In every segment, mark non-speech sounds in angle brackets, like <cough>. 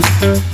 Najlepší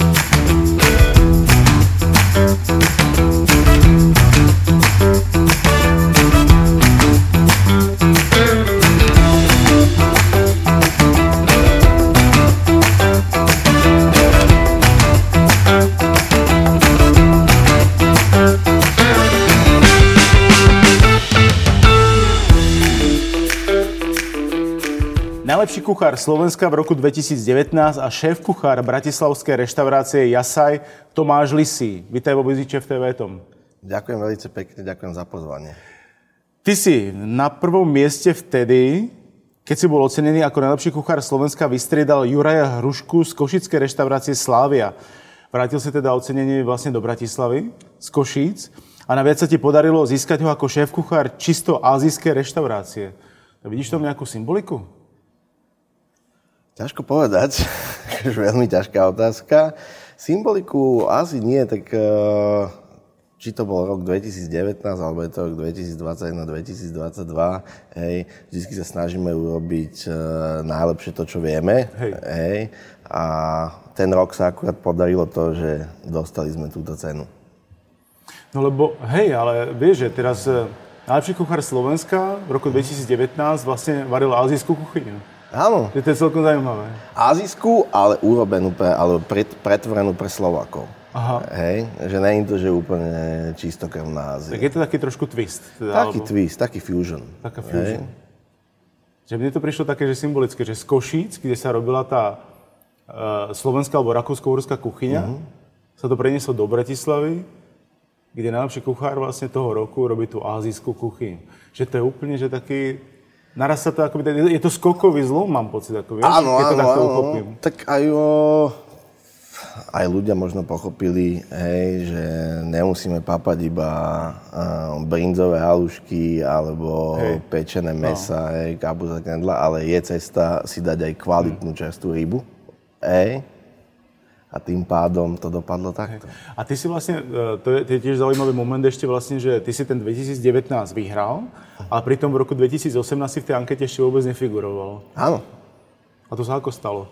kuchár Slovenska v roku 2019 a šéf kuchár bratislavskej reštaurácie Jasaj Tomáš Lisý. Vítaj vo Biziče v TV Tom. Ďakujem veľmi pekne, ďakujem za pozvanie. Ty si na prvom mieste vtedy, keď si bol ocenený ako najlepší kuchár Slovenska, vystriedal Juraja Hrušku z košickej reštaurácie Slávia. Vrátil si teda ocenenie vlastne do Bratislavy z Košíc a naviac sa ti podarilo získať ho ako šéf kuchár čisto azijskej reštaurácie. Vidíš tam nejakú symboliku? Ťažko povedať, <laughs> veľmi ťažká otázka. Symboliku asi nie, tak uh, či to bol rok 2019, alebo je to rok 2021-2022, hej, vždy sa snažíme urobiť uh, najlepšie to, čo vieme. Hej. hej. A ten rok sa akurát podarilo to, že dostali sme túto cenu. No lebo, hej, ale vieš, že teraz uh, najlepší kuchár Slovenska v roku 2019 vlastne varil azijskú kuchyňu. Áno. Je to je celkom zaujímavé. Azijskú, ale urobenú pre, ale pret, pretvorenú pre Slovákov. Aha. Hej, že není to, že úplne čistokrvná Ázia. Tak je to taký trošku twist. Teda, taký alebo... twist, taký fusion. Taká fusion. Hej. Že mne to prišlo také, že symbolické, že z Košíc, kde sa robila tá uh, slovenská alebo rakúsko-uhorská kuchyňa, uh-huh. sa to prenieslo do Bratislavy, kde najlepší kuchár vlastne toho roku robí tú azijskú kuchyňu. Že to je úplne, že taký naraz sa to akoby, je to skokový zlom, mám pocit, ako vieš, áno, keď to áno, áno. uchopím. Tak aj o, aj ľudia možno pochopili, hej, že nemusíme papať iba uh, brinzové halušky alebo hej. pečené no. mesa, no. hej, kapuza, knedla, ale je cesta si dať aj kvalitnú hmm. častú rybu. Hej a tým pádom to dopadlo takto. A ty si vlastne, e, to je, to je tiež zaujímavý moment ešte vlastne, že ty si ten 2019 vyhral, ale pritom v roku 2018 si v tej ankete ešte vôbec nefiguroval. Áno. A to sa ako stalo?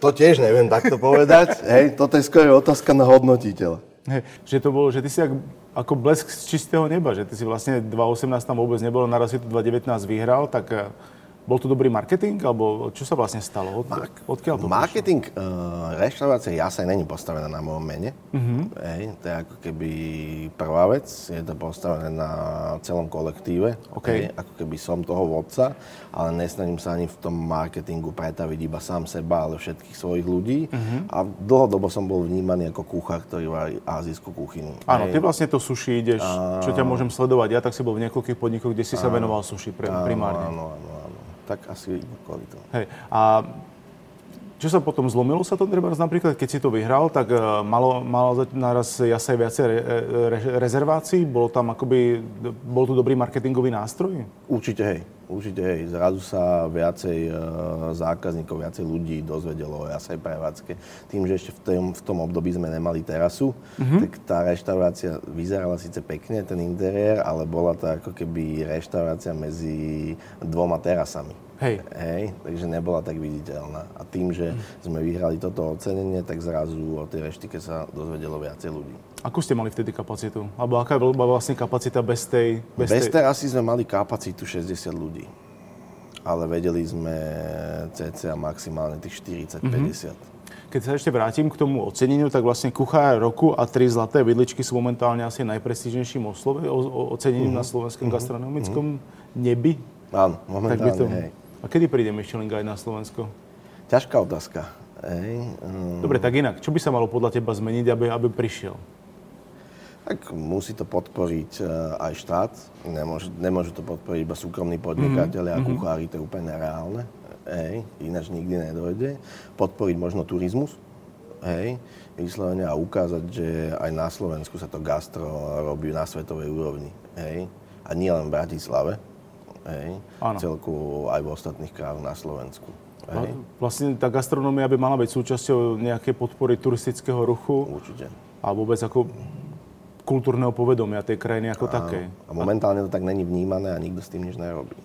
To tiež neviem takto povedať. Hej, toto je skôr otázka na hodnotiteľa. Hej, že to bolo, že ty si ak, ako blesk z čistého neba, že ty si vlastne 2018 tam vôbec nebolo, naraz si to 2019 vyhral, tak e, bol to dobrý marketing, alebo čo sa vlastne stalo? Od, Mark- odkiaľ to Marketing uh, reštaurácie Jasaj není postavená na mojom mene. Uh-huh. Ej, to je ako keby prvá vec. Je to postavené na celom kolektíve. Okay. Ej, ako keby som toho vodca, ale nesnažím sa ani v tom marketingu pretaviť iba sám seba, ale všetkých svojich ľudí. Uh-huh. A dlhodobo som bol vnímaný ako kuchár, ktorý varí azijskú kuchynu. Áno, ty vlastne to sushi ideš, a... čo ťa môžem sledovať. Ja tak si bol v niekoľkých podnikoch, kde si sa venoval pre, primárne. Áno, áno, áno tak asi kvalitou. Hej. A čo sa potom zlomilo sa to treba napríklad, keď si to vyhral, tak uh, malo, malo naraz jasaj viacej re, re, rezervácií? Bol tam akoby, bol tu dobrý marketingový nástroj? Určite hej, určite hej. Zrazu sa viacej uh, zákazníkov, viacej ľudí dozvedelo o jasaj prevádzke. Tým, že ešte v tom, v tom období sme nemali terasu, mm-hmm. tak tá reštaurácia vyzerala síce pekne, ten interiér, ale bola to ako keby reštaurácia medzi dvoma terasami. Hej. Hej, takže nebola tak viditeľná. A tým, že sme vyhrali toto ocenenie, tak zrazu o tej reštike sa dozvedelo viacej ľudí. Akú ste mali vtedy kapacitu? Alebo aká bola vlastne kapacita bez tej... Bez, bez tej asi sme mali kapacitu 60 ľudí. Ale vedeli sme cca maximálne tých 40-50. Mm-hmm. Keď sa ešte vrátim k tomu oceneniu, tak vlastne kuchár roku a tri zlaté vidličky sú momentálne asi najprestížnejším oslove, ocenením mm-hmm. na slovenskom mm-hmm. gastronomickom mm-hmm. nebi. Áno, momentálne, tak by to, hej. A kedy príde Michelin Guide na Slovensko? Ťažká otázka. Ej, um... Dobre, tak inak. Čo by sa malo podľa teba zmeniť, aby, aby prišiel? Tak musí to podporiť uh, aj štát. Nemôže, nemôže to podporiť iba súkromní podnikateľe mm-hmm. a mhm. kuchári, to je úplne nereálne. Hej, ináč nikdy nedojde. Podporiť možno turizmus. Hej, vyslovene a ukázať, že aj na Slovensku sa to gastro robí na svetovej úrovni. Hej, a nie len v Bratislave hej, celku aj v ostatných krajinách na Slovensku. Hej. Vlastne tá gastronómia by mala byť súčasťou nejakej podpory turistického ruchu. Určite. A vôbec ako kultúrneho povedomia tej krajiny ako a, takej. A momentálne to tak není vnímané a nikto s tým nič nerobí.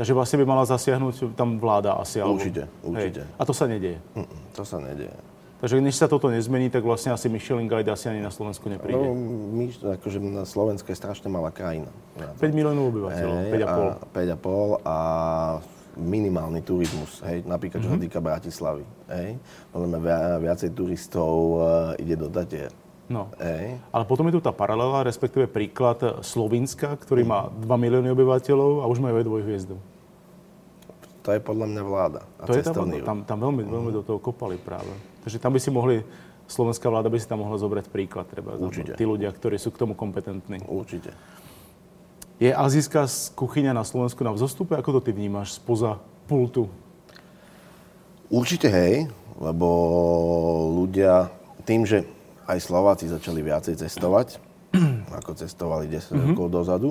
Takže vlastne by mala zasiahnuť tam vláda asi. Alebo... Určite, určite. Hej. A to sa nedieje. Mm, to sa nedieje. Takže než sa toto nezmení, tak vlastne asi Michelin Guide asi ani na Slovensku nepríde. No, my, akože na Slovensku je strašne malá krajina. 5 miliónov obyvateľov, Hej, 5,5. a 5,5 a minimálny turizmus, hej, napríklad čo sa Mhm. týka Bratislavy, hej. Podľa mňa via- viacej turistov eh, ide do Tatier, No. hej. Ale potom je tu tá paralela, respektíve príklad Slovinska, ktorý má 2 milióny obyvateľov a už majú aj dvojhviezdu. To je podľa mňa vláda a To je tam, cestovný ruch. tam, tam veľmi, veľmi do toho kopali práve. Takže tam by si mohli, slovenská vláda by si tam mohla zobrať príklad, treba. Určite. Tí ľudia, ktorí sú k tomu kompetentní. Určite. Je azijská kuchyňa na Slovensku na vzostupe? Ako to ty vnímaš spoza pultu? Určite hej, lebo ľudia tým, že aj Slováci začali viacej cestovať, <clears throat> ako cestovali 10 Mhm. rokov dozadu,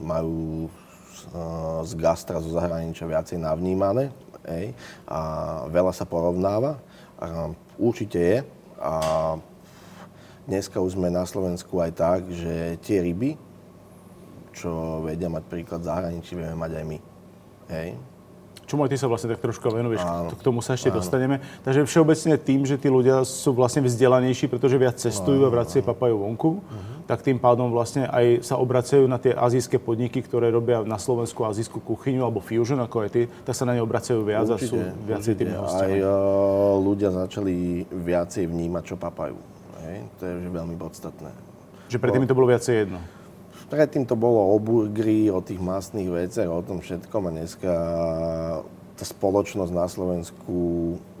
majú z, eh, z gastra zo zahraničia viacej navnímané hej, a veľa sa porovnáva. Určite je. A dneska už sme na Slovensku aj tak, že tie ryby, čo vedia mať príklad zahraničí, vieme mať aj my. Hej. Čomu aj ty sa vlastne tak troška venuješ, Áno. k tomu sa ešte dostaneme. Takže všeobecne tým, že tí ľudia sú vlastne vzdelanejší, pretože viac cestujú a viac si papajú vonku, tak tým pádom vlastne aj sa obracajú na tie azijské podniky, ktoré robia na Slovensku azijskú kuchyňu alebo fusion, ako aj ty, tak sa na ne obracajú viac a sú viacej tými Aj hostiami. uh, ľudia začali viacej vnímať, čo papajú. Hej. To je veľmi podstatné. Že predtým to bolo viacej jedno. Predtým to bolo o burgeri, o tých masných veciach, o tom všetkom a dneska tá spoločnosť na Slovensku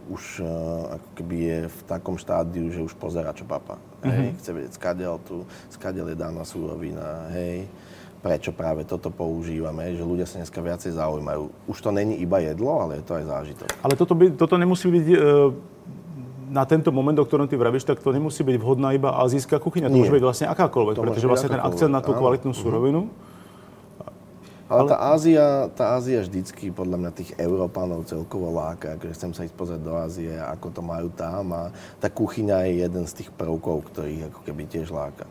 už uh, ako keby je v takom štádiu, že už pozera, čo papa. Hej, chce vedieť, skadiaľ tu, skadiaľ je daná súrovina, hej, prečo práve toto používame, že ľudia sa dneska viacej zaujímajú. Už to není iba jedlo, ale je to aj zážitok. Ale toto, by, toto nemusí byť e, na tento moment, o ktorom ty vravíš, tak to nemusí byť vhodná iba azijská kuchyňa. To Nie. môže byť vlastne akákoľvek, To pretože vlastne ten akákoľvek, akcent na tú áno. kvalitnú surovinu. Ale tá Ázia, tá Ázia vždycky podľa mňa tých Európanov celkovo láka, akože chcem sa ísť pozrieť do Ázie, ako to majú tam a tá kuchyňa je jeden z tých prvkov, ktorých ako keby tiež láka.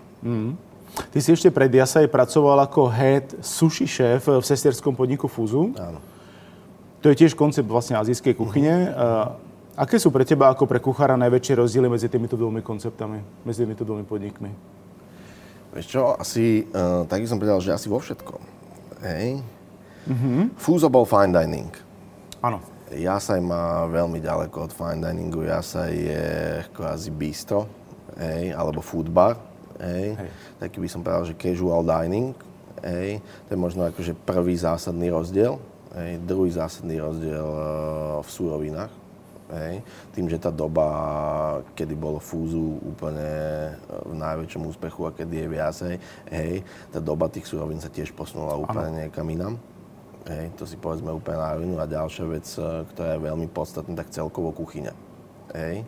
Ty si ešte pred Jasaj pracoval ako head sushi šéf v sesterskom podniku Fuzu. Áno. To je tiež koncept vlastne azijskej kuchyne. A Aké sú pre teba ako pre kuchára najväčšie rozdiely medzi týmito dvomi konceptami, medzi týmito dvomi podnikmi? Vieš čo, asi, uh, tak som povedal, že asi vo všetkom. Hej. Mm-hmm. Fúzo bol fine dining. Áno. Jasaj má veľmi ďaleko od fine diningu. Jasaj je kvázi bistro, hej, alebo food bar. Hej. Hej. Taký by som povedal, že casual dining. Hej. To je možno akože prvý zásadný rozdiel. Hej. Druhý zásadný rozdiel uh, v súrovinách. Hej. Tým, že tá doba, kedy bolo fúzu úplne eh, v najväčšom úspechu a kedy je viacej, hej, tá doba tých súrovín sa tiež posunula úplne niekam inam. Hej, to si povedzme úplne na rovinu. A ďalšia vec, eh, ktorá je veľmi podstatná, tak celkovo kuchyňa. Hej.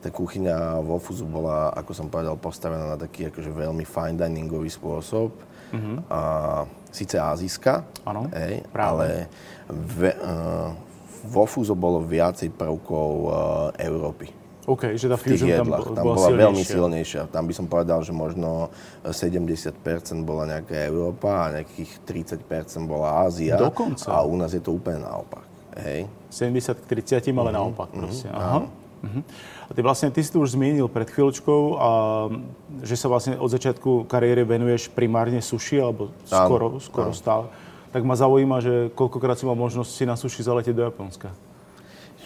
Tá kuchyňa vo Fuzu bola, ako som povedal, postavená na taký akože veľmi fine diningový spôsob. Mm-hmm. A, síce azijská, Áno, hej, práve. ale ve, uh, vo Fuzo bolo viacej prvkov uh, Európy OK, že tá fusion tam, jedlách. Tam bola, bola veľmi silnejšia. Tam by som povedal, že možno 70% bola nejaká Európa a nejakých 30% bola Ázia. Dokonca. A u nás je to úplne naopak. Hej. 70 k 30, Mhm. ale naopak proste. Aha. Mhm. A ty vlastne, ty si to už zmienil pred chvíľočkou, a, že sa vlastne od začiatku kariéry venuješ primárne suši, alebo skoro, skoro stále. Tak ma zaujíma, že koľkokrát si mal možnosť si na suši zaletieť do Japonska.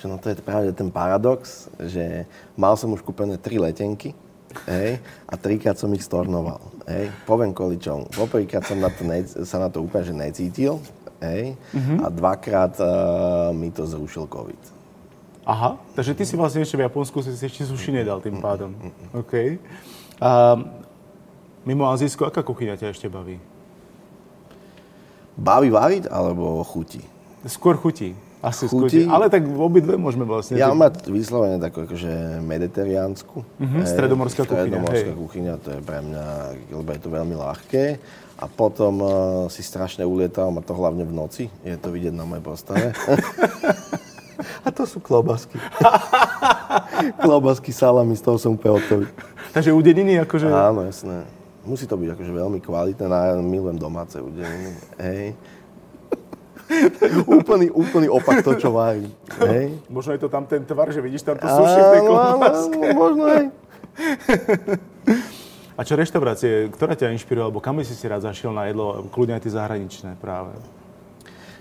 No to je práve ten paradox, že mal som už kúpené tri letenky, hej, a trikrát som ich stornoval. Hej. Poviem kvôli čomu. Poprvýkrát som na to ne, sa na to úplne že necítil, hej, a dvakrát uh, mi to zrušil COVID. Aha, takže ty si vlastne ešte v Japonsku si ešte suši nedal tým pádom. OK. A mimo Azijsko, aká kuchyňa ťa ešte baví? Baví variť alebo chutí? Skôr chutí. Asi Chutí? skôr. Ale tak obidve môžeme vlastne. Ja mám vyslovene takú akože mediterriánsku. Mhm, stredomorská kuchyňa, Stredomorská hej. kuchyňa, to je pre mňa, lebo je to veľmi ľahké. A potom uh, si strašne ulietam, a to hlavne v noci. Je to vidieť na mojej postave. <laughs> a to sú klobásky. <laughs> klobásky, salami, z toho som úplne hotový. Takže u dediny akože... Áno, jasné. Musí to byť akože veľmi kvalitné, no ja milujem domáce udeniny. Hej. <laughs> úplný, úplný opak to, čo varí. Hej. Možno je to tam ten tvar, že vidíš tam to sushi v tej klobáske. možno aj. A čo reštaurácie, ktorá ťa inšpirovala, alebo kam si si rád zašiel na jedlo, kľudne aj tie zahraničné práve?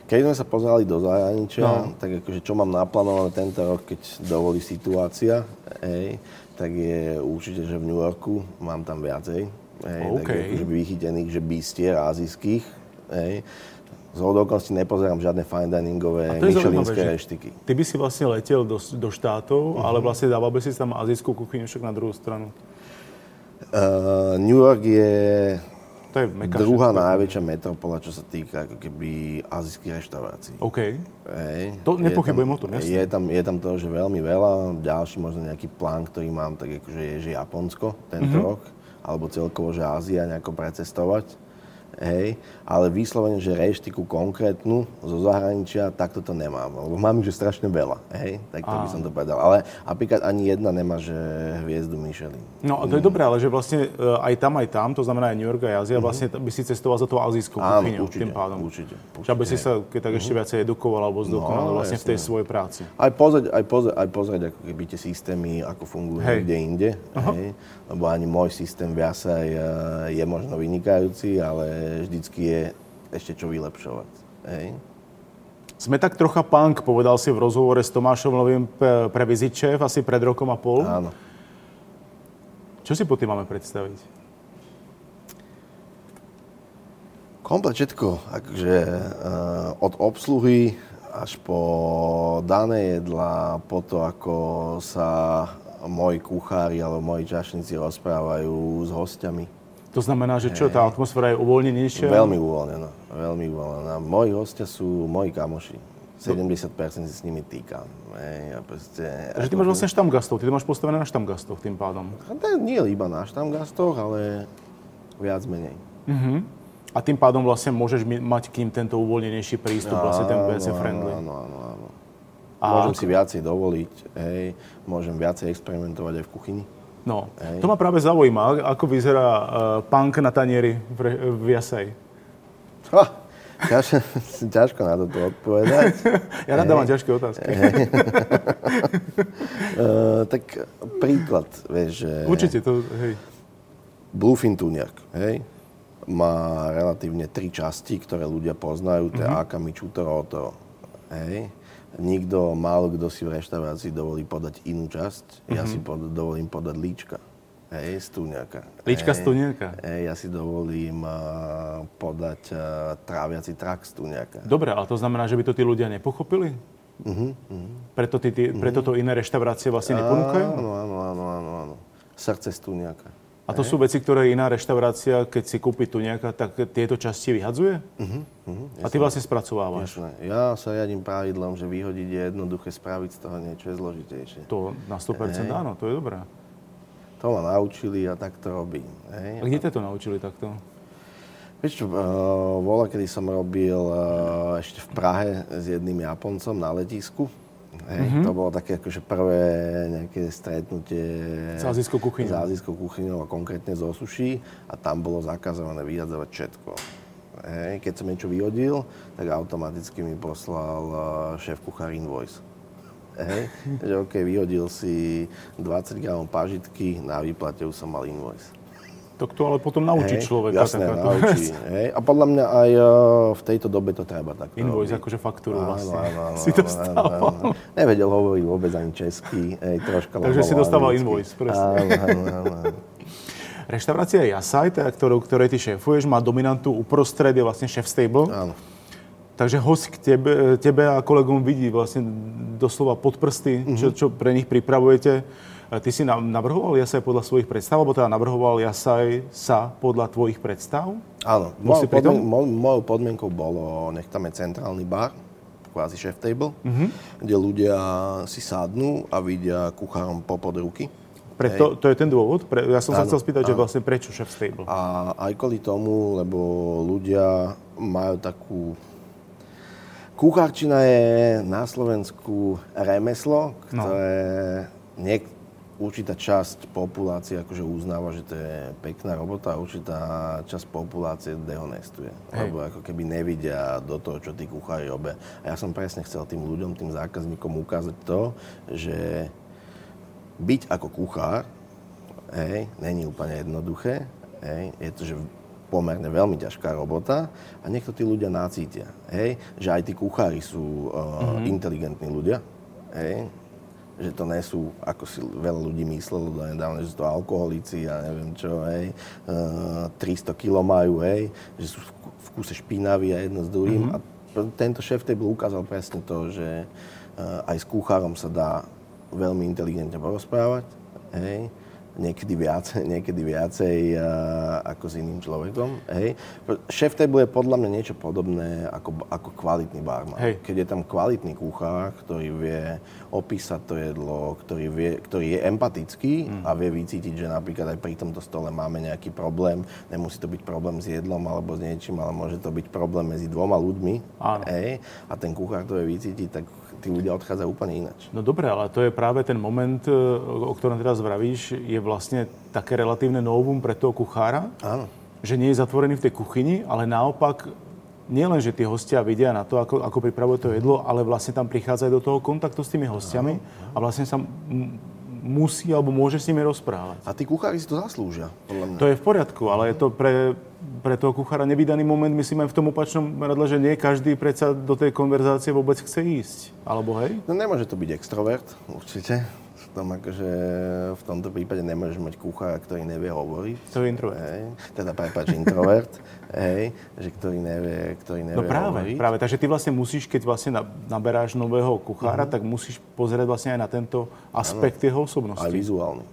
Keď sme sa pozerali do zahraničia, no. tak akože čo mám naplánované tento rok, keď dovolí situácia, hej, tak je určite, že v New Yorku mám tam viacej. Hej, okay. tak akože vychytených, že bístier azijských. Hej. Z okolností nepozerám žiadne fine diningové myšelinské reštiky. Ty by si vlastne letel do, do štátov, uh-huh. ale vlastne dával by si tam azijskú kuchyňu však na druhú stranu. Uh, New York je, to je meka druhá všetko. najväčšia metropola, čo sa týka ako keby azijských reštaurácií. OK. Hej. To nepochybujem o tom, jasne. Je tam, je tam to, že veľmi veľa. Ďalší možno nejaký plán, ktorý mám, tak akože je, že Japonsko tento uh-huh. rok. Alebo celkovo, že Ázia nejako precestovať hej, ale vyslovene, že reštiku konkrétnu zo zahraničia, takto to nemám, lebo mám ich že strašne veľa, hej, tak to by som to povedal. Ale napríklad ani jedna nemá, že hviezdu Michelin. No a to je mm. dobré, ale že vlastne e, aj tam, aj tam, to znamená aj New York a Azia, mm-hmm. vlastne by si cestoval za tou azijskou kuchyňou tým pádom. určite. určite. aby si sa keď tak ešte mm-hmm. viacej edukoval alebo zdokonal no, vlastne jasne. v tej svojej práci. Aj pozrieť, aj pozrieť, aj pozrieť ako keby tie systémy, ako fungujú hej. kde inde, hej, lebo ani môj systém v Jasaj e, je možno vynikajúci, ale vždycky je ešte čo vylepšovať. Hej? Sme tak trocha punk, povedal si v rozhovore s Tomášom Novým pre Vizičev asi pred rokom a pol. Áno. Čo si po tým máme predstaviť? Komplet všetko. Akže, uh, od obsluhy až po dané jedla, po to, ako sa moji kuchári alebo moji čašníci rozprávajú s hostiami to znamená, že čo, tá atmosféra je uvoľnenejšia? Veľmi uvoľnená, veľmi uvoľnená. Moji hostia sú moji kamoši. 70% si s nimi týkam. Hej, a proste, Takže ty máš vlastne štamgastov, ty to máš postavené na štamgastoch tým pádom. To nie iba na štamgastoch, ale viac menej. Uh-huh. A tým pádom vlastne môžeš mať k ním tento uvoľnenejší prístup, vlastne ten viacej friendly. Áno, áno, áno. A môžem ako... si viacej dovoliť, hej, môžem viacej experimentovať aj v kuchyni. No, Hej. to ma práve zaujíma, ako vyzerá uh, punk na tanieri v, v Jasej. Ha, ťaž, <laughs> ťažko na to odpovedať. <laughs> ja nadávam ťažké otázky. uh, <laughs> tak príklad, vieš, že... Určite to, hej. Bluefin tuniak, hej, má relatívne tri časti, ktoré ľudia poznajú, to je mm-hmm. Akami, Chutoro, hej nikto, málo kto si v reštaurácii dovolí podať inú časť. Mm-hmm. Ja mhm. si pod, dovolím podať líčka. Hej, stúňaka. Líčka hej, stúňaka? Hej, ja si dovolím uh, podať uh, tráviaci trak stúňaka. Dobre, ale to znamená, že by to tí ľudia nepochopili? Uh-huh, uh-huh. Preto, tí, tí, uh-huh. preto to iné reštaurácie vlastne neponúkajú? Áno, áno, áno, áno, áno. Srdce stúňaka. A to sú veci, ktoré iná reštaurácia, keď si kúpi tu nejaká, tak tieto časti vyhadzuje? Uh-huh, uh-huh, a ty vlastne spracovávaš? Jasné. Ja sa riadím pravidlom, že vyhodiť je jednoduché, spraviť z toho niečo je zložitejšie. To na 100% Hej. áno, to je dobré. To ma naučili a tak to robím. Hej. A kde ťa to naučili takto? Vieš čo, uh, vola, kedy som robil uh, ešte v Prahe s jedným Japoncom na letisku, Hej, mm-hmm. To bolo také akože prvé nejaké stretnutie s azijskou kuchyňou. S azijskou kuchyňou a konkrétne zo sushi a tam bolo zakazované vyjadzovať všetko. Hej, keď som niečo vyhodil, tak automaticky mi poslal uh, šéf kuchár invoice. Hej, <laughs> že OK, vyhodil si 20 gramov pažitky, na výplate už som mal invoice. Tak to ale potom naučí hey, človeka. Jasné, naučí. Hey. A podľa mňa aj uh, v tejto dobe to treba tak. Invoice, akože faktúru áno, vlastne. Áno, áno, si dostával. Áno, áno. Nevedel hovoriť vôbec ani česky, hej, troška Takže si dostával invoice, presne. Áno, áno, áno. Reštaurácia Jasaj, teda, ktorú, ktorej ty šéfuješ, má dominantu uprostred, je vlastne chef stable. Áno. Takže host k tebe, tebe a kolegom vidí vlastne doslova pod prsty, mm-hmm. čo, čo pre nich pripravujete. Ty si navrhoval Jasaj podľa svojich predstav, alebo teda navrhoval Jasaj sa podľa tvojich predstav? Áno. Mojou, podmien- moj, mojou podmienkou bolo, nech tam je centrálny bar, kvázi chef table, mm-hmm. kde ľudia si sadnú a vidia kuchárom popod ruky. Preto, to je ten dôvod? Pre, ja som áno, sa chcel spýtať, áno. že vlastne prečo chef stable? A aj kvôli tomu, lebo ľudia majú takú... Kuchárčina je na Slovensku remeslo, no. ktoré no. niek- určitá časť populácie akože uznáva, že to je pekná robota a určitá časť populácie dehonestuje. Hej. Lebo ako keby nevidia do toho, čo tí kuchári robia. A ja som presne chcel tým ľuďom, tým zákazníkom ukázať to, že byť ako kuchár, hej, není úplne jednoduché. Hej, je to, že pomerne veľmi ťažká robota a niekto tí ľudia nacítia. Hej, že aj tí kuchári sú uh, mm-hmm. inteligentní ľudia. Hej, že to nie sú, ako si veľa ľudí myslelo do nedávne, že sú to alkoholici a neviem čo, hej, uh, 300 kg majú, hej, že sú v kúse špinaví a jedno s druhým. Mm-hmm. A tento šéf table ukázal presne to, že uh, aj s kuchárom sa dá veľmi inteligentne porozprávať, hej, niekedy, viac, <laughs> niekedy viacej uh, ako s iným človekom. Hej. Chef table je podľa mňa niečo podobné ako, ako kvalitný barman. Hej. Keď je tam kvalitný kuchár, ktorý vie opísať to jedlo, ktorý, vie, ktorý je empatický mm. a vie vycítiť, že napríklad aj pri tomto stole máme nejaký problém. Nemusí to byť problém s jedlom alebo s niečím, ale môže to byť problém medzi dvoma ľuďmi. Áno. Hej. A ten kuchár to vie vycítiť, tak tí ľudia odchádzajú úplne ináč. No dobre, ale to je práve ten moment, e, o ktorom teraz vravíš, je vlastne také relatívne novum pre toho kuchára. Áno. Že nie je zatvorený v tej kuchyni, ale naopak nie len, že tí hostia vidia na to, ako, ako pripravuje to jedlo, ale vlastne tam prichádzajú do toho kontaktu s tými hostiami a vlastne sa musí alebo môže s nimi rozprávať. A tí kuchári si to zaslúžia, podľa mňa. To je v poriadku, ale je to pre, pre toho kuchára nevydaný moment, myslím aj v tom opačnom meradle, že nie každý predsa do tej konverzácie vôbec chce ísť. Alebo hej? No nemôže to byť extrovert, určite tom, akože v tomto prípade nemôžeš mať kuchára, ktorý nevie hovoriť. To je introvert. Hej, teda prepáč, introvert, <laughs> hej, že ktorý nevie, ktorý nevie No práve, hovoriť. práve. Takže ty vlastne musíš, keď vlastne naberáš nového kuchára, uh-huh. tak musíš pozrieť vlastne aj na tento aspekt ano. jeho osobnosti. Aj vizuálny.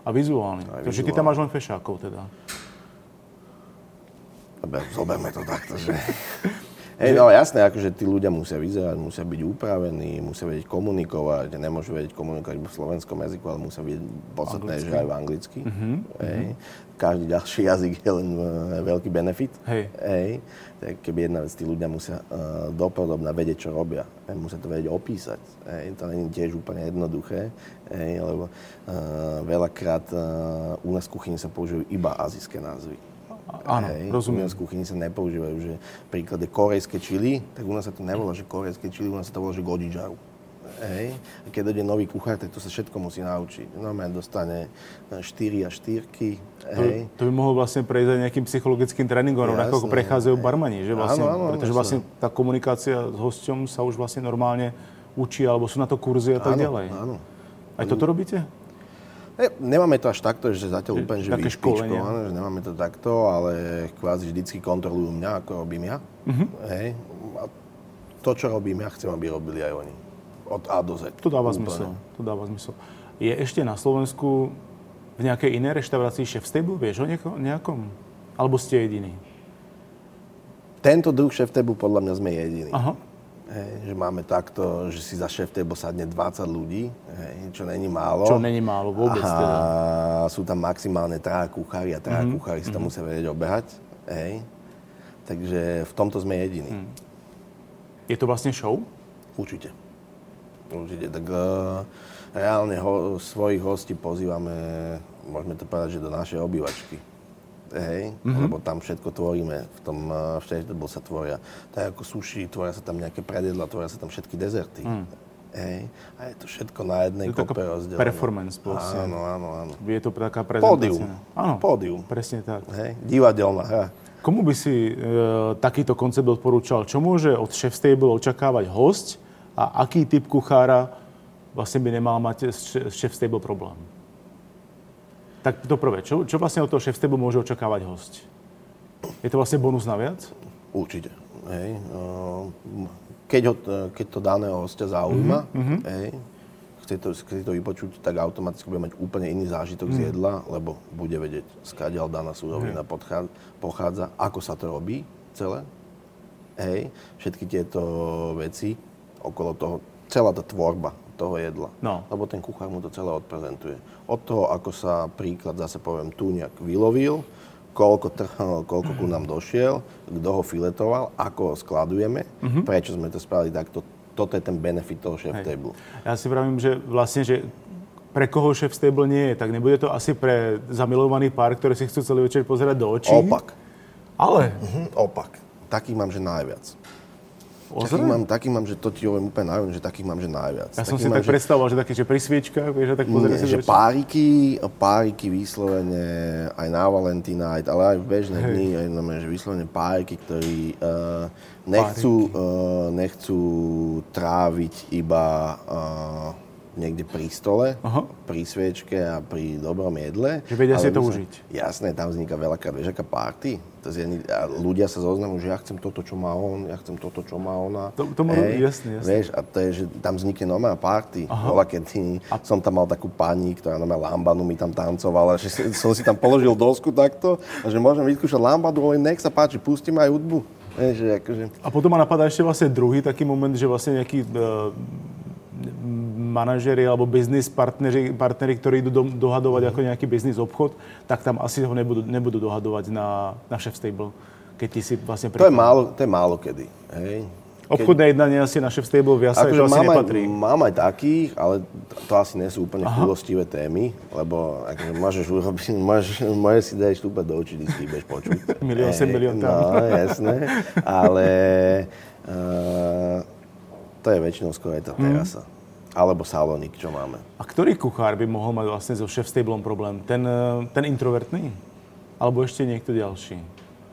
A vizuálny. Takže vizuálny. ty tam máš len fešákov teda. Zoberme to takto, že... Hej, no jasné, akože tí ľudia musia vyzerať, musia byť upravení, musia vedieť komunikovať, nemôžu vedieť komunikovať v slovenskom jazyku, ale musia byť podstatné, že aj v anglicky. Uh-huh. Hej. Každý ďalší <laughs> jazyk je len uh, veľký benefit. Hej. Hej. Tak keby jedna vec, tí ľudia musia uh, dopodobne vedieť, čo robia. Hej. Musia to vedieť opísať. Hej. To nie je tiež úplne jednoduché, hej, lebo uh, veľakrát uh, u nás v kuchyni sa používajú iba azijské názvy. Áno, Hej, rozumiem. U nás v kuchyni sa nepoužívajú, že príklad je korejské čili, tak u nás sa to nevolá, že korejské čili, u nás sa to volá, že gojijaru. Hej. A keď dojde nový kuchár, tak to sa všetko musí naučiť. Normálne dostane 4 a 4. Hej. To, to by mohol vlastne prejsť aj nejakým psychologickým tréningom, rovnako ako prechádzajú barmani, že vlastne, áno, áno, pretože vlastne tá komunikácia s hosťom sa už vlastne normálne učí, alebo sú na to kurzy a tak áno, ďalej. Áno. Aj toto robíte? Ne, nemáme to až takto, že zatiaľ úplne, že vyšpičkované, že nemáme to takto, ale kvázi vždycky kontrolujú mňa, ako robím ja. Uh-huh. Hej. A to, čo robím ja, chcem, aby robili aj oni. Od A do Z. To dáva úplne. zmysel. To dáva zmysel. Je ešte na Slovensku v nejakej inej reštaurácii šéf stable? Vieš o nejakom? Alebo ste jediný? Tento druh šéf podľa mňa sme jediní. Aha. Hej, že máme takto, že si za šéf table sadne 20 ľudí, hej, čo není málo. Čo není málo vôbec a teda. sú tam maximálne traja kuchári a traja mm-hmm. kuchári si to mm-hmm. musia vedieť obehať. Hej. Takže v tomto sme jediní. Mm. Je to vlastne show? Určite. Určite. Tak uh, reálne ho, svojich hostí pozývame, môžeme to povedať, že do našej obývačky hej, mm-hmm. lebo tam všetko tvoríme, v tom uh, v sa tvoria. Tak ako sushi, tvoria sa tam nejaké predjedla, tvoria sa tam všetky dezerty. Mm. Hej. A je to všetko na jednej je kope rozdelené. performance vlastne. Áno, áno, áno. Je to taká prezentácia. Pódium. Áno, Pódium. presne tak. Hej. Divadelná hra. Komu by si e, takýto koncept odporúčal? Čo môže od Chef Stable očakávať host a aký typ kuchára vlastne by nemal mať s Chef Stable problém? Tak to prvé, čo, čo vlastne od toho šéf môže očakávať host? Je to vlastne bonus naviac? Určite. Hej. Keď, ho, keď to daného hostia zaujíma, mm-hmm. hej, chce to, chce to vypočuť, tak automaticky bude mať úplne iný zážitok mm. z jedla, lebo bude vedieť, skáďal daná súrovina mm. pochádza, ako sa to robí celé. Hej, všetky tieto veci okolo toho, celá tá tvorba toho jedla. No. Lebo ten kuchár mu to celé odprezentuje. Od toho, ako sa príklad, zase poviem, nejak vylovil, koľko trhal, koľko ku nám došiel, kto ho filetoval, ako ho skladujeme, mm-hmm. prečo sme to spravili takto. Toto je ten benefit toho chef table. Ja si pravím, že vlastne, že pre koho šéf stable nie je, tak nebude to asi pre zamilovaný pár, ktorý si chcú celý večer pozerať do očí? Opak. Ale? Mhm, opak. Takých mám, že najviac. Ozaj? Takých mám, takých mám, že to ti hovorím úplne najviac, že takých mám, že najviac. Ja som Takých si mám, tak predstavoval, že taký, že pri sviečkách, vieš, a tak pozrie Nie, si že očí. páriky, páriky vyslovene aj na Valentina, aj, ale aj v bežné Hej. dni, aj znamená, že vyslovene páriky, ktorí uh, nechcú, uh, nechcú tráviť iba uh, niekde pri stole, Aha. pri sviečke a pri dobrom jedle. Že vedia si to my sa- užiť. Jasné, tam vzniká veľakrát, vieš, aká party. To je, a ľudia sa zoznamujú, že ja chcem toto, čo má on, ja chcem toto, čo má ona. To- to má- jasne, jasne. Vieš, a to je, že tam vznikne normálna party. Bola, keď som tam mal takú pani, ktorá na lambanu mi tam tancovala, že som si tam položil dosku takto a že môžem vyskúšať lambadu, ale nech sa páči, pustím aj hudbu. Vieš, že akože, A potom ma napadá ešte vlastne druhý taký moment, že vlastne nejaký uh, manažeri alebo biznis partneri, partneri, ktorí idú do, dohadovať ako nejaký biznis obchod, tak tam asi ho nebudú, nebudú dohadovať na, na chef stable, keď ty si vlastne to je málo, to je málo kedy. Hej. Obchodné jednanie asi na chef stable v Jasa, Akože asi mám, aj, nepatrí. mám aj takých, ale to asi nie sú úplne chulostivé témy, lebo akože môžeš urobiť, <laughs> môžeš, môžeš si dať štúpať do očí, vždy budeš počuť. <laughs> Milión sem, milión tam. No, jasné, ale uh, to je väčšinou skôr aj tá terasa. Alebo salónik, čo máme. A ktorý kuchár by mohol mať vlastne so chef stablom problém? Ten, eh, ten introvertný? Alebo ešte niekto ďalší?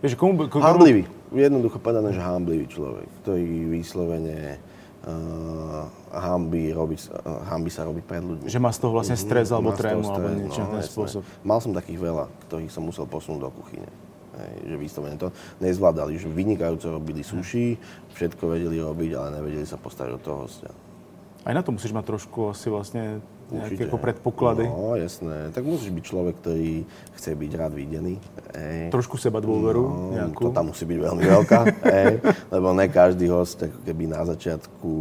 Vieš, komu, komu, Hamblivý. Jednoducho povedané, že hamblivý človek, ktorý vyslovene uh, hambí, robiť, uh, hambí sa robiť pred ľuďmi. Že má z toho vlastne stres alebo trému alebo stres, niečo na ten jasné. spôsob. Mal som takých veľa, ktorých som musel posunúť do kuchyne. Hej, že vyslovene to nezvládali, že vynikajúco robili sushi, všetko vedeli robiť, ale nevedeli sa postaviť do toho hostia. Aj na to musíš mať trošku asi vlastne nejaké Určite. ako predpoklady. No, jasné. Tak musíš byť človek, ktorý chce byť rád videný. Hej. Trošku seba dôveru No, nejakú. to tam musí byť veľmi veľká, hej, lebo ne každý host ako keby na začiatku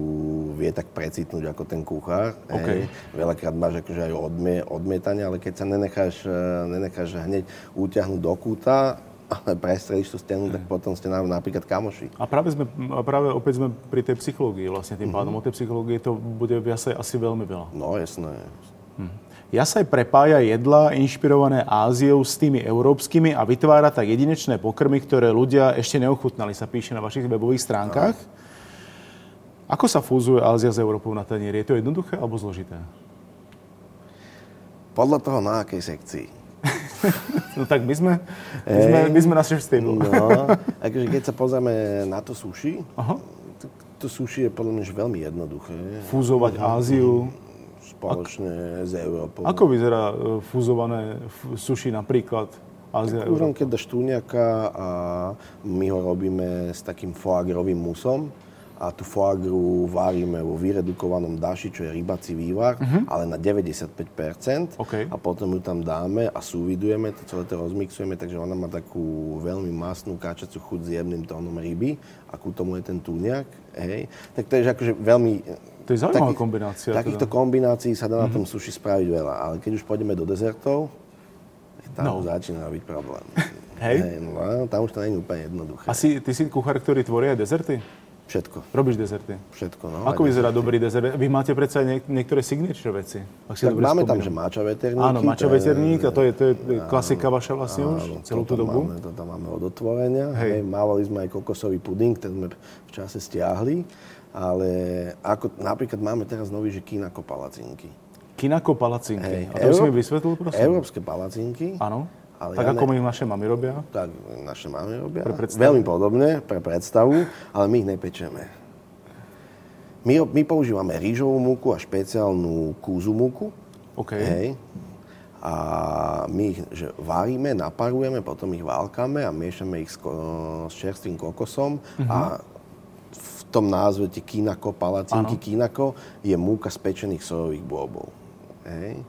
vie tak precitnúť ako ten kuchár. Hej. Veľakrát máš akože aj odmie, odmietanie, ale keď sa nenecháš, nenecháš hneď utiahnuť do kúta, ale prestrelíš tú stenu, tak potom ste na- napríklad kamoši. A práve, sme, a práve opäť sme pri tej psychológii vlastne tým Mhm. pádom. O tej psychológii to bude v Jase asi veľmi veľa. No jasné. Jasaj prepája jedla inšpirované Áziou s tými európskymi a vytvára tak jedinečné pokrmy, ktoré ľudia ešte neochutnali, sa píše na vašich webových stránkach. Ako sa fúzuje Ázia s Európou na tanieri? Je to jednoduché alebo zložité? Podľa toho, na akej sekcii. No tak my sme, my sme, my sme na chef stable. No, akože keď sa pozrieme na to sushi, Aha. tak to sushi je podľa mňa veľmi jednoduché. Fúzovať Áziu. Spoločne s Európou. Ako vyzerá e, fúzované sushi napríklad Ázia a Európa? keď dáš túňaka a my ho robíme s takým foagrovým musom a tú foagru varíme vo vyredukovanom daši, čo je rybací vývar, ale na 95%. Mhm. OK. A potom ju tam dáme a súvidujeme, to celé to rozmixujeme, takže ona má takú veľmi masnú káčacú chuť s jemným tónom ryby a ku tomu je ten túňak. Hej. Tak to je že akože veľmi... To je zaujímavá kombinácia Takýchto teda. kombinácií sa dá na tom suši spraviť veľa, ale keď už pôjdeme do dezertov, tam No. začína byť problém. <laughs> Hej. no, tam už to nie je úplne jednoduché. A si, ty si kuchár, ktorý tvorí aj dezerty? Všetko, Robíš dezerty? všetko. No, Ako vyzerá dobrý dezert? Vy máte predsa niek- niektoré signature veci. Ak si Tak máme tam, spomínam. že máča veterníky. Áno, mača veterník a to je, to je klasika vaša vlastne Áno, už celú tú dobu. Máme, to tam máme od otvorenia. Hej. Hej. Mávali sme aj kokosový puding, ten sme v čase stiahli. Ale ako, napríklad máme teraz nový, že kinako palacinky. Kinako palacinky. Hej. A to by si mi Euró- vysvetlil, prosím? Európske palacinky. Áno. Ale tak ja ako ne- ich naše mamy robia. Tak naše máme robia. Pre predstavu. Veľmi podobne, pre predstavu, ale my ich nepečeme. My, my používame rýžovú múku a špeciálnu kúzu múku. OK. Hej. A my ich že varíme, naparujeme, potom ich válkame a miešame ich s, ko- s čerstvým kokosom a v tom názve tie kinako, palacinky kinako, je múka z pečených sojových bôbov. Hej.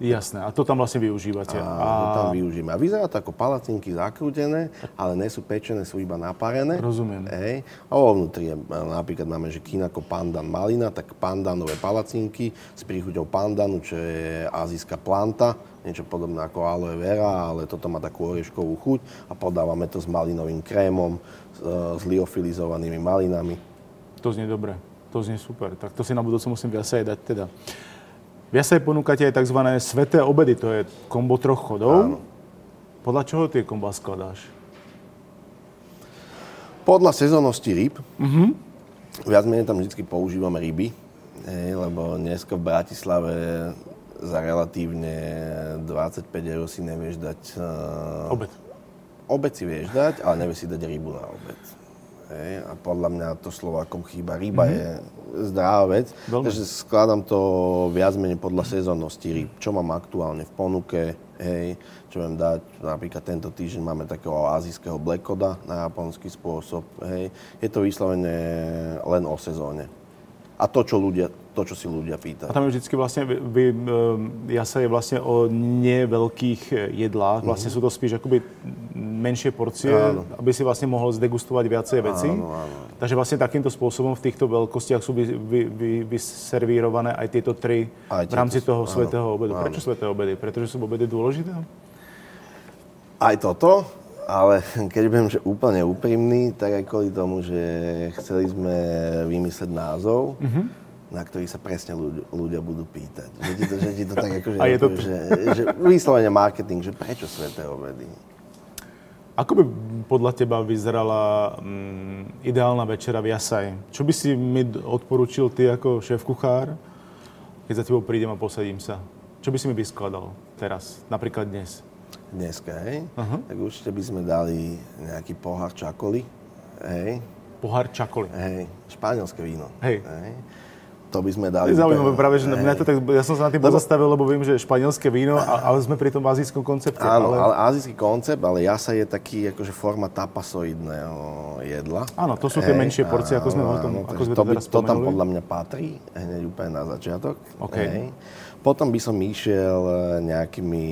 Jasné. A to tam vlastne využívate. A, to tam využijeme. A vyzerá to ako palacinky zakrútené, ale nie sú pečené, sú iba napárené. Rozumiem. Hej. A vnútri je, napríklad máme, že kinako pandan malina, tak pandanové palacinky s príchuťou pandanu, čo je azijská planta, niečo podobné ako aloe vera, ale toto má takú orieškovú chuť a podávame to s malinovým krémom, s, s liofilizovanými malinami. To znie dobre. To znie super. Tak to si na budúce musím viacej dať teda. Viasaj ponúkate aj tzv. sveté obedy, to je kombo troch chodov. Áno. Podľa čoho tie komba skladáš? Podľa sezónnosti rýb, mm-hmm. viac menej tam vždy používame ryby, hej, lebo dneska v Bratislave za relatívne 25 eur si nevieš dať... Uh, Obed. Obed si vieš dať, ale nevieš si dať rybu na obed. Hej, a podľa mňa to Slovákom chýba. Ryba mm-hmm. je zdravá vec, Veľmi. takže skladám to viac menej podľa sezónnosti rýb. Čo mám aktuálne v ponuke, hej, čo viem dať. Napríklad tento týždeň máme takého azijského blackoda na japonský spôsob. Hej. Je to vyslovene len o sezóne. A to, čo, ľudia, to, čo si ľudia A pýtajú. tam je vždycky vlastne, vy, vy, um, jasa je vlastne o neveľkých eh, jedlách. Vlastne sú to spíš akoby menšie porcie, Áno. aby si vlastne mohol zdegustovať viacej veci. Áno, áno. Takže vlastne takýmto spôsobom v týchto veľkostiach sú vy, vy, vy, vyservírované aj tieto tri Aj v rámci tieto toho áno, svetého obedu. áno. Prečo sveté obedy? Pretože sú obedy dôležité? Aj toto, ale keď budem že úplne úprimný, tak aj kvôli tomu, že chceli sme vymysleť názov, Mhm. Na ktorý sa presne ľudia, ľudia budú pýtať. Že ti to, že ti to tak akože, A je to že, že vyslovene marketing, že prečo sveté obedy? Ako by podľa teba vyzerala mm, ideálna večera v Jasaj? Čo by si mi odporučil ty ako šéf-kuchár, keď za tebou prídem a posadím sa? Čo by si mi vyskladal teraz, napríklad dnes? Dneska, hej? Aha. Tak určite by sme dali nejaký pohár čakoli, hej? Pohár čakoli. Hej, španielské víno. Hej. To by sme dali... zaujímavé práve, že mňa to tak, ja som sa na tým Lebo- pozastavil, lebo viem, že je španielské víno, ale sme pri tom azijskom koncepte. Áno, ale... azijský koncept, ale jasa je taký akože forma tapasoidného jedla. Áno, to sú tie menšie porcie, ako sme o tom- áno, ako sme to, to by, to tam podľa mňa patrí, hneď úplne na začiatok. OK. Hej. Potom by som išiel e, nejakými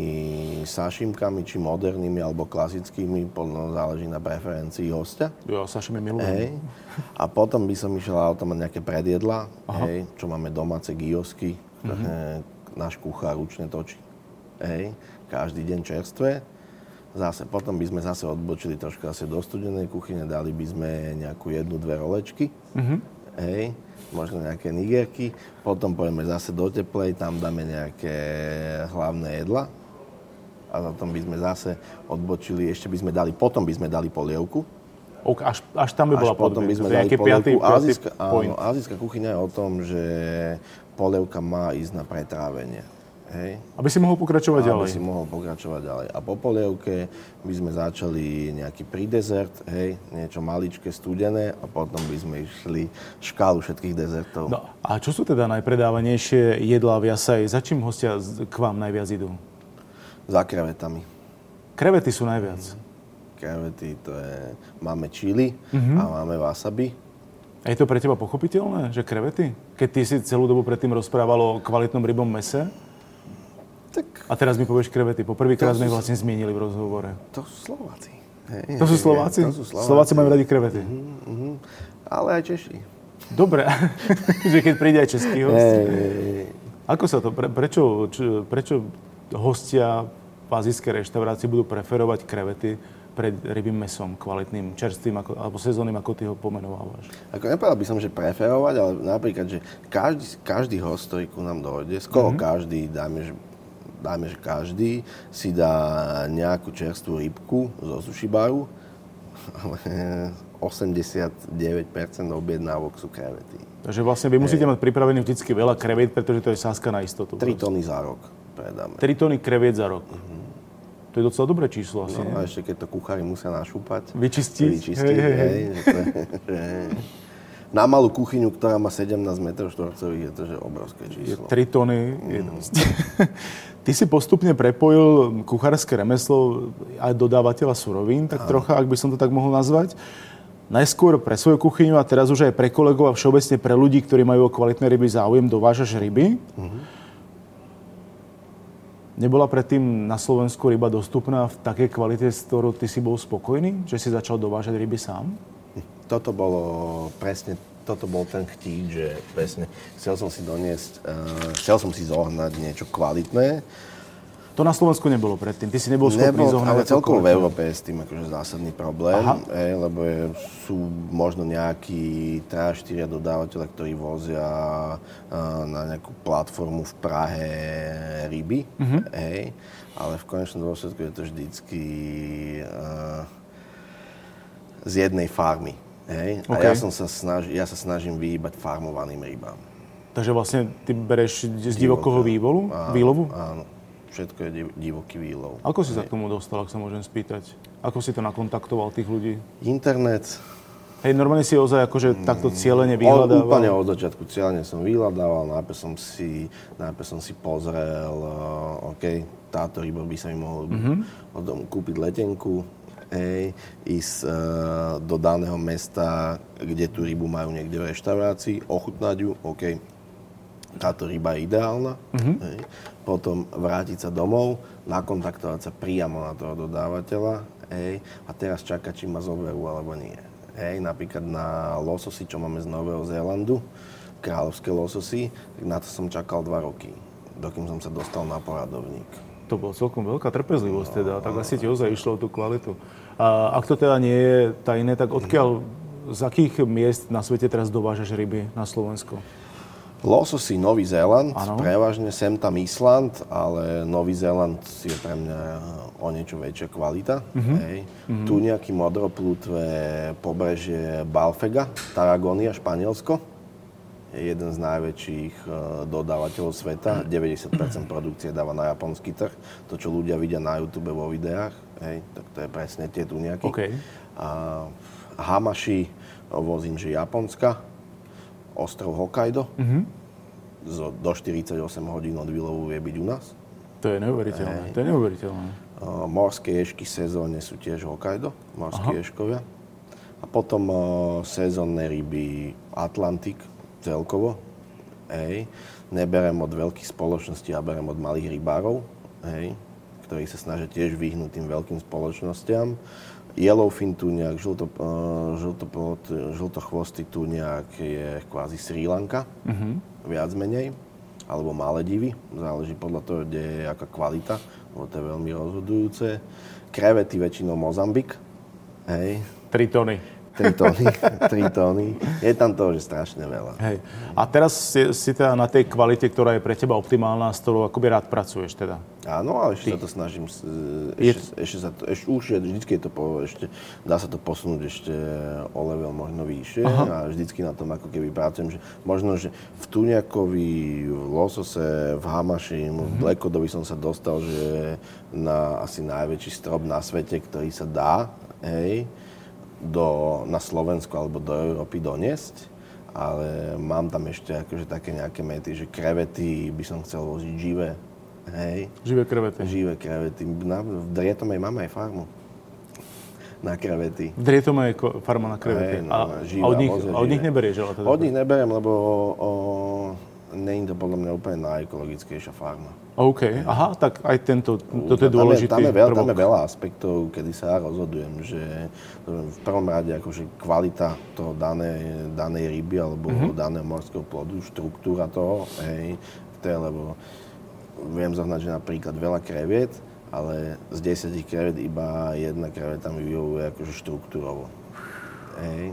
sašimkami, či modernými, alebo klasickými, podľa záleží na preferencii hostia. Jo, Saša mi miluje. Hej. A potom by som išiel automat nejaké predjedla, hej, čo máme domáce giosky, ktoré náš kuchár ručne točí. Hej. Každý deň čerstvé. Zase, potom by sme zase odbočili trošku zase do studenej kuchyne, dali by sme nejakú jednu, dve rolečky. Hej. Možno nejaké nigerky. Potom pôjdeme zase do teplej, tam dáme nejaké hlavné jedla. A potom by sme zase odbočili, ešte by sme dali, potom by sme dali polievku. Ok, až, až tam by bola Až potom by sme dali polievku. Azijská, áno, azijská kuchyňa je o tom, že polievka má ísť na pretrávenie. Hej? Aby si mohol pokračovať Aby ďalej. si mohol pokračovať ďalej. A po polievke by sme začali nejaký pridezert, hej, niečo maličké, studené a potom by sme išli škálu všetkých dezertov. No, a čo sú teda najpredávanejšie jedlá v Jasaj? Za čím hostia k vám najviac idú? Za krevetami. Krevety sú najviac. Krevety, to je, máme čili Mhm. a máme wasabi. A je to pre teba pochopiteľné, že krevety? Keď ty si celú dobu predtým rozprával o kvalitnom rybom mese Tak a teraz mi povieš krevety. Poprvýkrát sme ich vlastne zmienili v rozhovore. to sú Slováci. Hej, To sú Slováci? To sú Slováci. Slováci majú radi krevety. Mhm, ale aj Češi. Dobre, <laughs> že keď príde aj český host. Hej, Ako sa to, pre, prečo, č, prečo hostia v azijskej reštaurácii budú preferovať krevety pred rybým mesom, kvalitným, čerstvým ako, alebo sezónnym, ako ty ho pomenovávaš? Ako nepovedal by som, že preferovať, ale napríklad, že každý, každý host, ktorý ku nám dojde, skoro mm-hmm. každý, dajme, že, dajme, že každý si dá nejakú čerstvú rybku zo sushi baru, ale 89% objednávok sú krevety. Takže vlastne vy musíte mať pripravený vždycky veľa krevet, pretože to je sáska na istotu. 3 tony za rok predáme. 3 tony kreviet za rok. To je docela dobré číslo asi, No nie? a ešte keď to kuchári musia našúpať. Vyčistiť? Vyčistiť, Hej, hej, hej. je, na malú kuchyňu, ktorá má 17 m štvorcových, je to že obrovské číslo. 3 tony je dosť. <laughs> Ty si postupne prepojil kuchárske remeslo aj dodávateľa surovín, tak trocha, ak by som to tak mohol nazvať. Najskôr pre svoju kuchyňu a teraz už aj pre kolegov a všeobecne pre ľudí, ktorí majú o kvalitné ryby záujem, dovážaš ryby. Nebola predtým na Slovensku ryba dostupná v takej kvalite, s ktorou ty si bol spokojný? Že si začal dovážať ryby sám? Toto bolo presne, toto bol ten chtít, že presne chcel som si doniesť, uh, chcel som si zohnať niečo kvalitné. To na Slovensku nebolo predtým. Ty si nebol schopný Nebol, zohnať ale celkovo v. Európe je s tým akože zásadný problém, ej, lebo je, sú možno nejakí 3-4 dodávateľe, ktorí vozia uh, na nejakú platformu v Prahe ryby, Mhm. ej, ale v konečnom dôsledku je to vždycky uh, z jednej farmy. Hej? A OK. ja, som sa snaž, ja sa snažím vyhýbať farmovaným rybám. Takže vlastne ty bereš z divokého vývolu, Áno, výlovu? Áno, všetko je div, divoký výlov. Ako si sa k tomu dostal, ak sa môžem spýtať? Ako si to nakontaktoval tých ľudí? Internet, Hej, normálne si ozaj akože takto cieľene vyhľadával? úplne od začiatku cieľne som vyhľadával, najprv som si, najprv som si pozrel, uh, OK, táto ryba by sa mi mohol mm-hmm. kúpiť letenku, hej, ísť uh, do daného mesta, kde tú rybu majú niekde v reštaurácii, ochutnať ju, OK, táto ryba je ideálna, mm-hmm. hej. potom vrátiť sa domov, nakontaktovať sa priamo na toho dodávateľa, hej, a teraz čakať, či ma zoberú alebo nie. Hej, napríklad na lososy, čo máme z Nového Zélandu, kráľovské lososy, tak na to som čakal dva roky, dokým som sa dostal na poradovník. To bola celkom veľká trpezlivosť teda, tak asi ti ozaj išlo o tú kvalitu. A ak to teda nie je tajné, tak odkiaľ, z akých miest na svete teraz dovážaš ryby na Slovensko? Lososy Nový Zéland, Áno. prevažne sem tam Island, ale Nový Zéland je pre mňa o niečo väčšia kvalita. Hej. Tu nejaký modroplutvé pobrežie Balfega, Taragónia, Španielsko. Je jeden z najväčších eh, dodávateľov sveta. 90% produkcie dáva na japonský trh. To, čo ľudia vidia na YouTube vo videách, hej, tak to je presne tie tu nejaké. OK. A Hamashi vozím, že Japonska, ostrov Hokkaido. Zo, do 48 hodín od výlovu vie byť u nás. To je neuveriteľné, to je neuveriteľné. Uh, morské ješky v sezóne sú tiež Hokkaido, morské ješkovia. A potom uh, sezónne ryby Atlantik celkovo. Hej. Neberem od veľkých spoločností, ja berem od malých rybárov, hej, ktorí sa snažia tiež vyhnúť tým veľkým spoločnostiam. Yellowfin tuniak, žlto, uh, žltochvostý tuniak je kvázi Sri Lanka, viac menej, alebo Maledivy, záleží podľa toho, kde je aká kvalita, lebo to je veľmi rozhodujúce. Krevety väčšinou Mozambik, hej, 3 tony. 3 tóny, <laughs> 3 tóny. Je tam toho, že strašne veľa. Hej. A teraz si, si teda na tej kvalite, ktorá je pre teba optimálna, s ktorou akoby rád pracuješ teda. Áno, ale ešte sa to snažím, s- Je- ešte, ešte sa to, ešte, už je, vždycky je to, po, ešte, dá sa to posunúť ešte o level možno vyššie Aha. a vždycky na tom ako keby pracujem, že možno, že v Tuniakovi, v Losose, v Hamaši, v Blackodovi som sa dostal, že na asi najväčší strop na svete, ktorý sa dá, hej, do, na Slovensku alebo do Európy doniesť, ale mám tam ešte akože také nejaké mety, že krevety by som chcel voziť živé, hej, Živé krevety. živé krevety. Na, v Drietomej máme aj farmu na krevety. V Drietome je farma na krevety. Hej, no, a, živé, a od nich, a od nich neberieš, ale teda. Od nich neberiem, lebo o, je to podľa mňa úplne najekologickejšia farma. OK, aha, tak aj tento, toto je tam, dôležitý tam, je veľa, tam prvok. je veľa aspektov, kedy sa ja rozhodujem, že v prvom rade akože kvalita toho danej, danej ryby alebo Mhm. daného morského plodu, štruktúra toho, hej, to je, lebo viem zohnať, že napríklad veľa kreviet, ale z 10 krevet iba jedna kreveta mi vyhovuje akože štruktúrovo. Hej,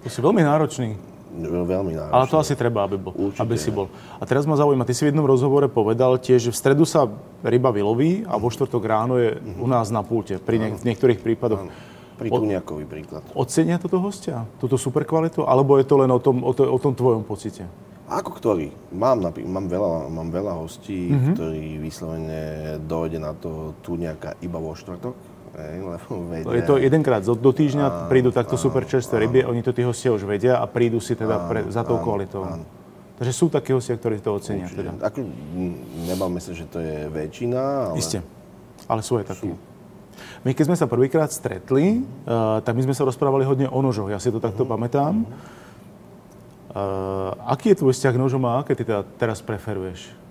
To si veľmi náročný. Veľmi náročné. Ale to asi treba, aby, bol, Určite. aby si bol. A teraz ma zaujíma, ty si v jednom rozhovore povedal tiež, že v stredu sa ryba vyloví a vo štvrtok ráno je u nás na pulte, pri niek- v niektorých prípadoch. Pri Tuniakovi príklad. Ocenia toto hostia? Túto super kvalitu? Alebo je to len o tom, o, to, o tom tvojom pocite? Ako ktorý? Mám, napí- mám, veľa, mám veľa hostí, Mhm. mm-hmm. ktorí vyslovene dojde na to Tuniaka iba vo štvrtok. Hej, lebo vedia, Je to jedenkrát do, týždňa, prídu takto super čerstvé ryby, oni to tí hostia už vedia a prídu si teda pre, za tou kvalitou. Takže sú takí hostia, ktorí to ocenia. Teda. Ako, nebavme sa, že to je väčšina, ale Isté. Ale sú aj takí. My keď sme sa prvýkrát stretli, uh, tak my sme sa rozprávali hodne o nožoch. Ja si to takto pamätám. Uh, aký je tvoj vzťah k nožom a aké ty teda teraz preferuješ?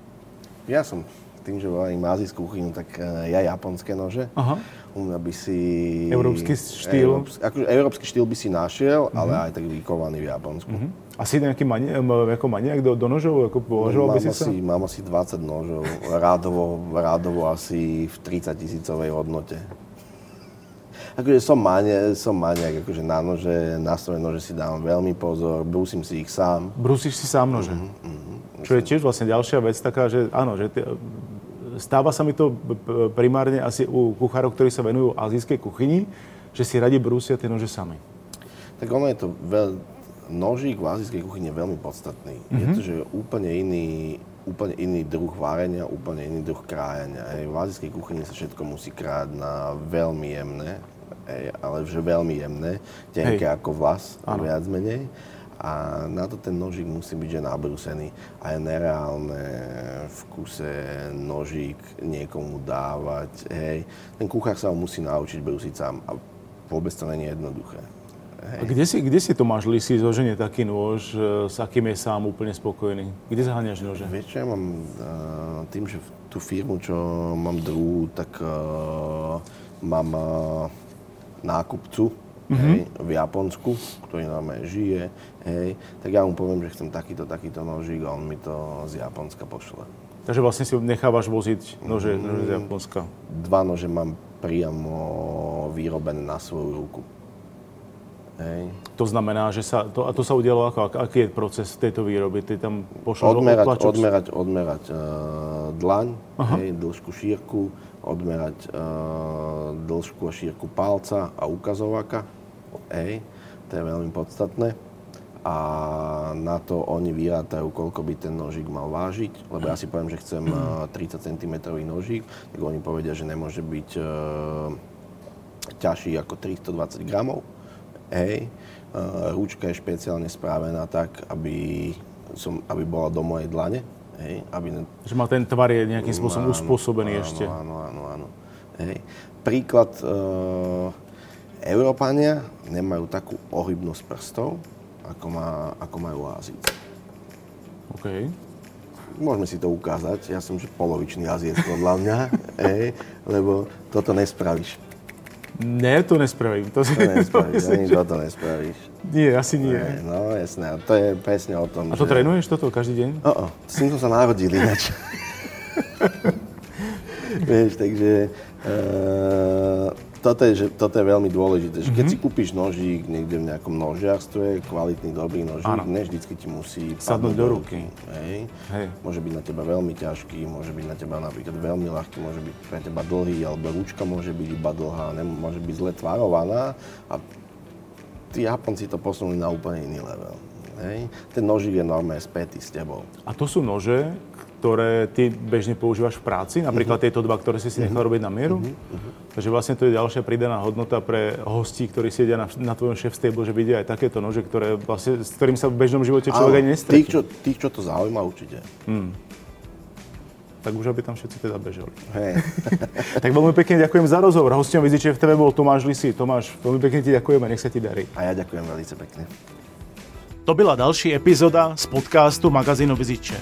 ja som tým, že volím azijskú kuchyňu, tak eh, ja japonské nože. Aha. Mňa by si... Európsky štýl? Európsky, akože európsky štýl by si našiel, uh-huh. ale aj tak vykovaný v Japonsku. Uh-huh. Asi nejaký mani- ako maniak do, do nožov? Ako považoval mám, by si sa? asi, mám asi 20 nožov, rádovo, rádovo asi v 30 tisícovej hodnote. Akože som maniak, som maniak akože na nože, na svoje nože si dávam veľmi pozor, brúsim si ich sám. Brúsiš si sám nože? Uh-huh. Čo je tiež vlastne ďalšia vec taká, že áno, že ty, stáva sa mi to primárne asi u kuchárov, ktorí sa venujú azijskej kuchyni, že si radi brúsia tie nože sami. Tak ono je to veľ... Nožík v azijskej kuchyni je veľmi podstatný. Mm-hmm. Je to, že úplne iný, úplne iný druh várenia, úplne iný druh krájania. Hej. V azijskej kuchyni sa všetko musí krájať na veľmi jemné, hej, ale že veľmi jemné, tenké hej. ako vlas, ano. viac menej a na to ten nožík musí byť že nabrúsený a je nereálne v kuse nožík niekomu dávať, hej. Ten kuchár sa ho musí naučiť brúsiť sám a vôbec to je jednoduché. Hej. A kde si, kde si Tomáš Lisy zoženie taký nôž, e, s akým je sám úplne spokojný? Kde zaháňaš nože? Vieš čo, ja mám uh, tým, že tú firmu, čo mám druhú, tak uh, mám nákupcu, mm-hmm. hej, v Japonsku, ktorý nám aj žije, hej, tak ja mu poviem, že chcem takýto, takýto nožík a on mi to z Japonska pošle. Takže vlastne si nechávaš voziť nože, mm, nože z Japonska? Dva nože mám priamo vyrobené na svoju ruku. Hej. To znamená, že sa, to, a to sa udialo ako, aký je proces tejto výroby? Ty tam pošleš odmerať, odmerať, odmerať uh, dlaň, hej, dĺžku, šírku, odmerať uh, dĺžku a šírku palca a ukazováka. Hej, to je veľmi podstatné. A na to oni vyrátajú, koľko by ten nožík mal vážiť. Lebo ja si poviem, že chcem uh, 30 cm nožík, tak oni povedia, že nemôže byť uh, ťažší ako 320 gramov. Hej, uh, rúčka je špeciálne správená tak, aby, som, aby bola do mojej dlane Hej, aby... Že má ten tvar je nejakým spôsobom áno, uspôsobený áno, ešte. Áno, áno, áno. Hej. Príklad, e, Európania nemajú takú ohybnosť prstov, ako, má, ako majú Ázíci. OK. Môžeme si to ukázať. Ja som že polovičný Aziec podľa mňa, <laughs> hej, lebo toto nespravíš. Ne, to nespravím. To, to nespravíš, <laughs> ani toto nespravíš. Nie, asi nie. Ne, no jasné, to je presne o tom, A to že... trénuješ toto každý deň? O, o, s tým som sa narodil ináč. <laughs> Vieš, takže uh, toto je, že, toto je veľmi dôležité. Že keď mm-hmm. si kúpiš nožík niekde v nejakom nožiarstve, kvalitný, dobrý nožík, ne vždycky ti musí sadnúť do ruky. Hej. Hej. Môže byť na teba veľmi ťažký, môže byť na teba napríklad veľmi ľahký, môže byť pre teba dlhý, alebo ručka môže byť iba dlhá, ne, môže byť zle tvarovaná a tí Japonci to posunuli na úplne iný level. Hej. Ten nožík je normálne spätý s tebou. A to sú nože, ktoré ty bežne používaš v práci, napríklad uh-huh. tieto dva, ktoré si si nechal uh-huh. robiť na mieru. Uh-huh. Takže vlastne to je ďalšia pridaná hodnota pre hostí, ktorí sedia na, na tvojom chef stable, že vidia aj takéto nože, ktoré vlastne, s ktorým sa v bežnom živote človek ani nestretne. Tých čo, tých, čo to zaujíma, určite. Hmm. Tak už aby tam všetci teda bežali. Hey. <laughs> tak veľmi pekne ďakujem za rozhovor. Hostom Viziče v TV bol Tomáš Lisy. Tomáš, veľmi pekne ti ďakujem a nech sa ti darí. A ja ďakujem veľmi pekne. To byla další epizoda z podcastu magazínu Viziče.